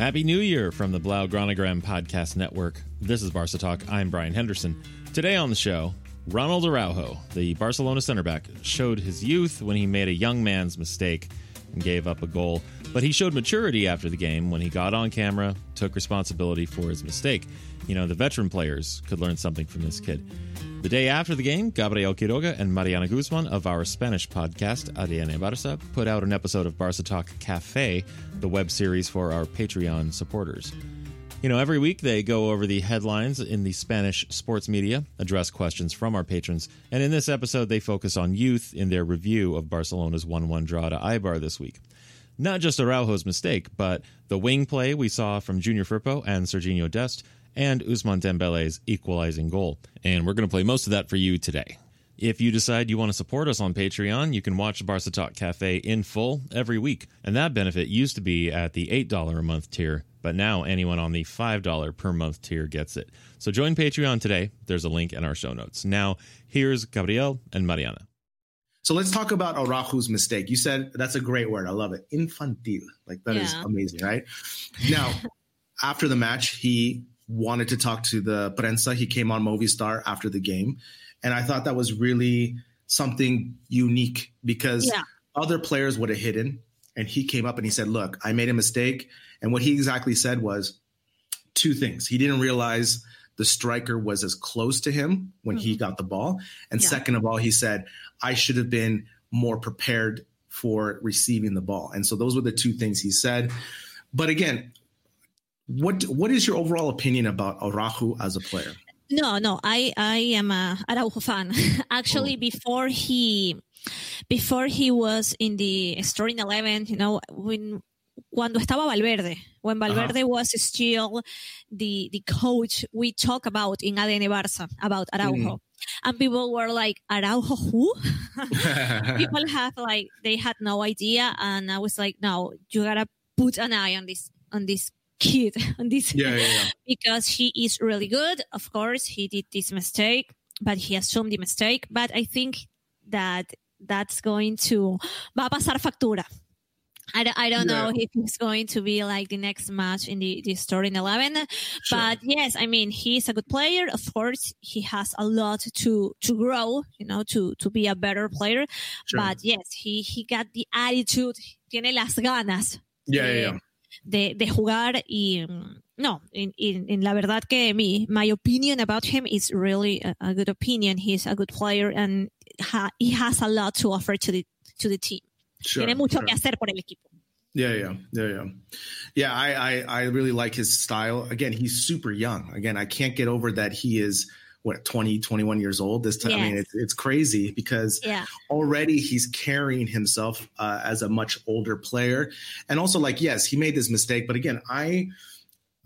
Happy New Year from the Blaugranagram Podcast Network. This is Barca Talk. I'm Brian Henderson. Today on the show, Ronald Araujo, the Barcelona center back, showed his youth when he made a young man's mistake and gave up a goal. But he showed maturity after the game when he got on camera, took responsibility for his mistake. You know, the veteran players could learn something from this kid. The day after the game, Gabriel Quiroga and Mariana Guzman of our Spanish podcast, ADN Barça, put out an episode of Barca Talk Cafe, the web series for our Patreon supporters. You know, every week they go over the headlines in the Spanish sports media, address questions from our patrons, and in this episode they focus on youth in their review of Barcelona's 1 1 draw to Eibar this week. Not just Araujo's mistake, but the wing play we saw from Junior Firpo and Sergiño Dest, and Ousmane Dembele's equalizing goal. And we're going to play most of that for you today. If you decide you want to support us on Patreon, you can watch Barca Talk Cafe in full every week. And that benefit used to be at the $8 a month tier, but now anyone on the $5 per month tier gets it. So join Patreon today. There's a link in our show notes. Now, here's Gabriel and Mariana. So let's talk about Araujo's mistake. You said that's a great word. I love it. Infantil. Like that yeah. is amazing, right? Now, after the match, he wanted to talk to the prensa. He came on Movistar after the game. And I thought that was really something unique because yeah. other players would have hidden. And he came up and he said, Look, I made a mistake. And what he exactly said was two things. He didn't realize the striker was as close to him when mm-hmm. he got the ball. And yeah. second of all, he said, I should have been more prepared for receiving the ball. And so those were the two things he said. But again, what what is your overall opinion about Araujo as a player? No, no, I I am a Araujo fan. Actually, oh. before he before he was in the starting eleven, you know, when cuando estaba Valverde, when Valverde uh-huh. was still the the coach, we talk about in ADN Barça about Araujo. Mm. And people were like, Araujo who? people have like they had no idea and I was like, no, you gotta put an eye on this on this kid on this yeah, yeah, yeah. because he is really good. Of course, he did this mistake, but he assumed the mistake. But I think that that's going to va a pasar factura. I, I don't yeah. know if it's going to be like the next match in the, the starting 11. Sure. But yes, I mean, he's a good player. Of course, he has a lot to, to grow, you know, to, to be a better player. Sure. But yes, he, he got the attitude, tiene las ganas. Yeah, yeah, yeah. de, de jugar y mm, no, in, in, in, la verdad que mi, my opinion about him is really a, a good opinion. He's a good player and ha, he has a lot to offer to the, to the team. Sure, Tiene mucho sure. que hacer por el equipo. Yeah, yeah, yeah, yeah. Yeah, I, I, I really like his style. Again, he's super young. Again, I can't get over that he is what 20 21 years old this time yes. i mean it's, it's crazy because yeah. already he's carrying himself uh, as a much older player and also like yes he made this mistake but again i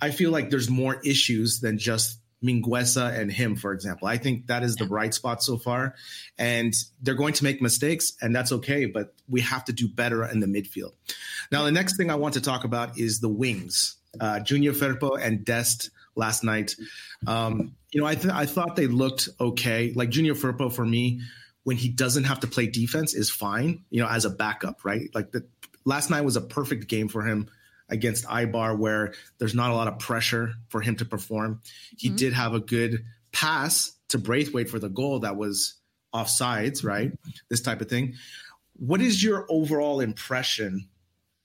i feel like there's more issues than just Mingueza and him, for example. I think that is the right spot so far. And they're going to make mistakes, and that's okay, but we have to do better in the midfield. Now, the next thing I want to talk about is the wings. Uh, Junior Firpo and Dest last night. Um, you know, I th- I thought they looked okay. Like Junior Firpo for me, when he doesn't have to play defense, is fine. You know, as a backup, right? Like the last night was a perfect game for him against Eibar where there's not a lot of pressure for him to perform. He mm-hmm. did have a good pass to Braithwaite for the goal that was offsides, right? This type of thing. What is your overall impression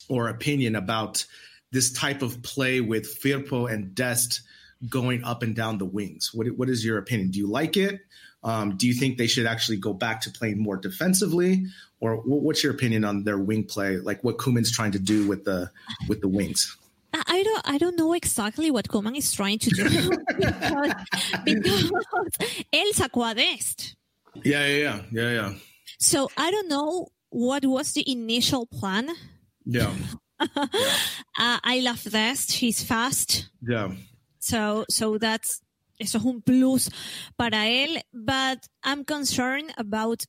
or opinion about this type of play with Firpo and Dest going up and down the wings. What what is your opinion? Do you like it? Um, do you think they should actually go back to playing more defensively, or what's your opinion on their wing play? Like what Koeman's trying to do with the with the wings? I don't I don't know exactly what Koeman is trying to do because, because él sacó a Dest. Yeah, yeah, yeah, yeah, yeah. So I don't know what was the initial plan. Yeah. yeah. Uh, I love Dest. He's fast. Yeah. So so that's eso es un plus para él, but I'm concerned about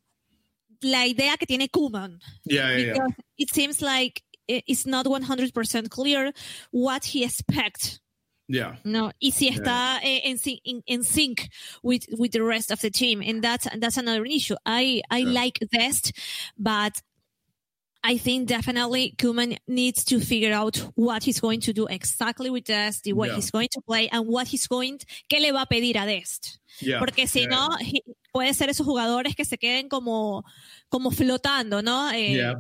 la idea que tiene Koeman. Yeah, yeah, yeah. It seems like it's not 100% clear what he expects. Yeah. No, y si está yeah. in, in, in, sync with with the rest of the team, and that's that's another issue. I I yeah. like Dest, but I think definitely Koeman needs to figure out what he's going to do exactly with Dest, what yeah. he's going to play, and what he's going, to, qué le va a pedir a Dest. Yeah. Porque si no, he, puede ser esos jugadores que se queden como, como flotando, ¿no? Eh,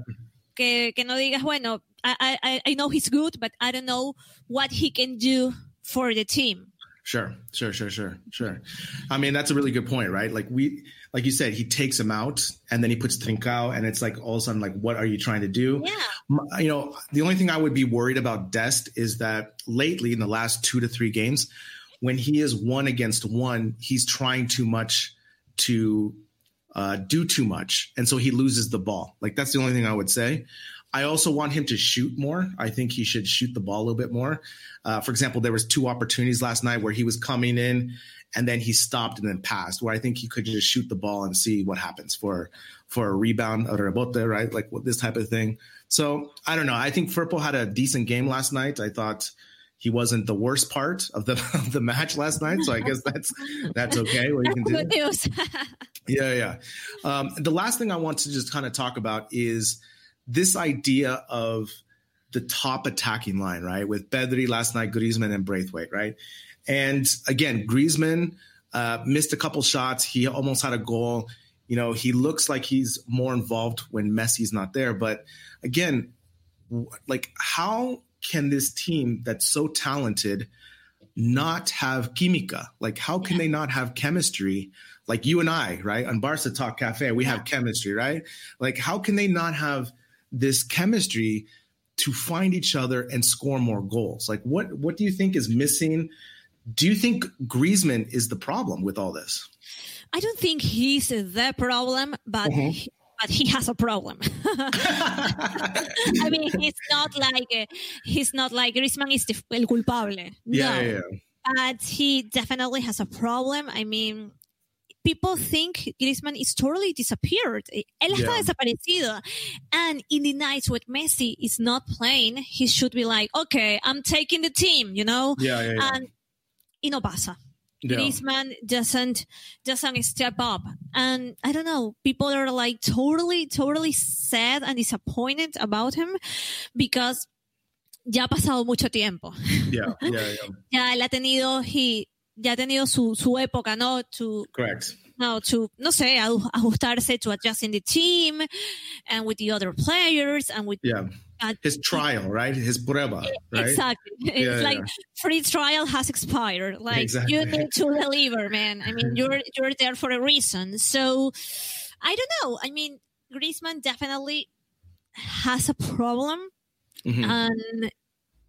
que, que no digas, bueno, I, I, I know he's good, but I don't know what he can do for the team. Sure, sure, sure, sure, sure. I mean, that's a really good point, right? Like we, like you said, he takes him out and then he puts Trincao, and it's like all of a sudden, like, what are you trying to do? Yeah. You know, the only thing I would be worried about Dest is that lately, in the last two to three games, when he is one against one, he's trying too much to uh, do too much, and so he loses the ball. Like that's the only thing I would say. I also want him to shoot more. I think he should shoot the ball a little bit more. Uh, for example, there was two opportunities last night where he was coming in and then he stopped and then passed. Where I think he could just shoot the ball and see what happens for for a rebound or a rebote, right? Like this type of thing. So I don't know. I think Firpo had a decent game last night. I thought he wasn't the worst part of the of the match last night. So I guess that's that's okay. What you can do. yeah, yeah. Um, the last thing I want to just kind of talk about is this idea of the top attacking line, right? With Pedri last night, Griezmann and Braithwaite, right? And again, Griezmann uh, missed a couple shots. He almost had a goal. You know, he looks like he's more involved when Messi's not there. But again, like how can this team that's so talented not have química? Like, how can they not have chemistry? Like you and I, right? On Barca Talk Cafe, we have chemistry, right? Like, how can they not have this chemistry to find each other and score more goals? Like, what what do you think is missing? Do you think Griezmann is the problem with all this? I don't think he's the problem, but mm-hmm. He, but he has a problem. I mean, he's not like uh, he's not like Griezmann is the, el culpable. Yeah, no. yeah, yeah. But he definitely has a problem. I mean, people think Griezmann is totally disappeared. Él está yeah. desaparecido. And in the nights when Messi is not playing, he should be like, okay, I'm taking the team, you know? Yeah, yeah, yeah. And no Yeah. Griezmann doesn't doesn't step up, and I don't know. People are like totally, totally sad and disappointed about him because ya ha pasado mucho tiempo. Yeah, yeah, yeah. ya él ha tenido he ya ha tenido su, su época, ¿no? To, Correct. No, to, no sé, ajustarse to adjusting the team and with the other players and with. Yeah. Uh, His trial, right? His prueba, right? Exactly. Yeah, it's like yeah. free trial has expired. Like exactly. you need to deliver, man. I mean, you're you're there for a reason. So I don't know. I mean, Griezmann definitely has a problem, mm-hmm. and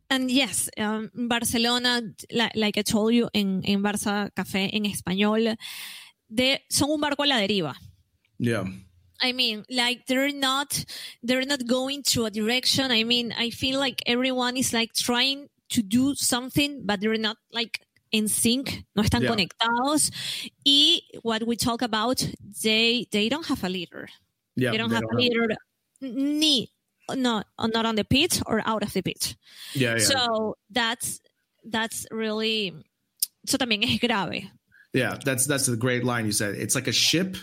and yes, um, Barcelona, like, like, I told you in, in Barça Café in español, de, son un barco a la deriva. Yeah. I mean, like they're not, they're not going to a direction. I mean, I feel like everyone is like trying to do something, but they're not like in sync, no están yeah. conectados. Y what we talk about, they, they don't have a leader. Yeah, they don't they have don't a leader. Have... Ni not not on the pitch or out of the pitch. Yeah, yeah. So that's that's really so también es grave. Yeah, that's that's a great line you said. It's like a ship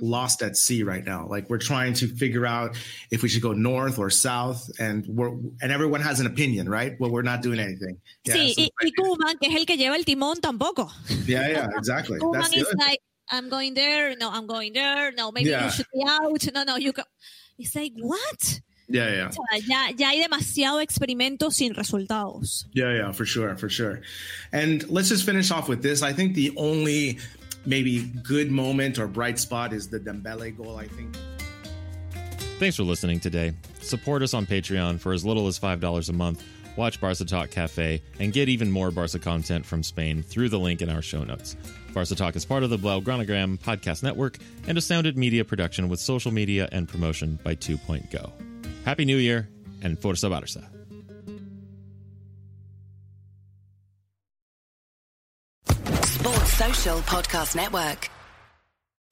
lost at sea right now. Like we're trying to figure out if we should go north or south, and we're and everyone has an opinion, right? Well, we're not doing anything. Yeah, sí, so y, y Koeman, que es el que lleva el timón, tampoco. Yeah, yeah, exactly. Koeman is like, I'm going there. No, I'm going there. No, maybe yeah. you should be out. No, no, you go. It's like what? Yeah, yeah. O sea, ya, ya hay demasiado experimento sin resultados. Yeah, yeah, for sure, for sure. And let's just finish off with this. I think the only maybe good moment or bright spot is the Dembele goal, I think. Thanks for listening today. Support us on Patreon for as little as $5 a month. Watch Barca Talk Cafe and get even more Barca content from Spain through the link in our show notes. Barca Talk is part of the Blaugranagram podcast network and a sounded media production with social media and promotion by Two Point Go. Happy New Year and Forza Barca. Sports Social Podcast Network.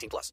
18 plus.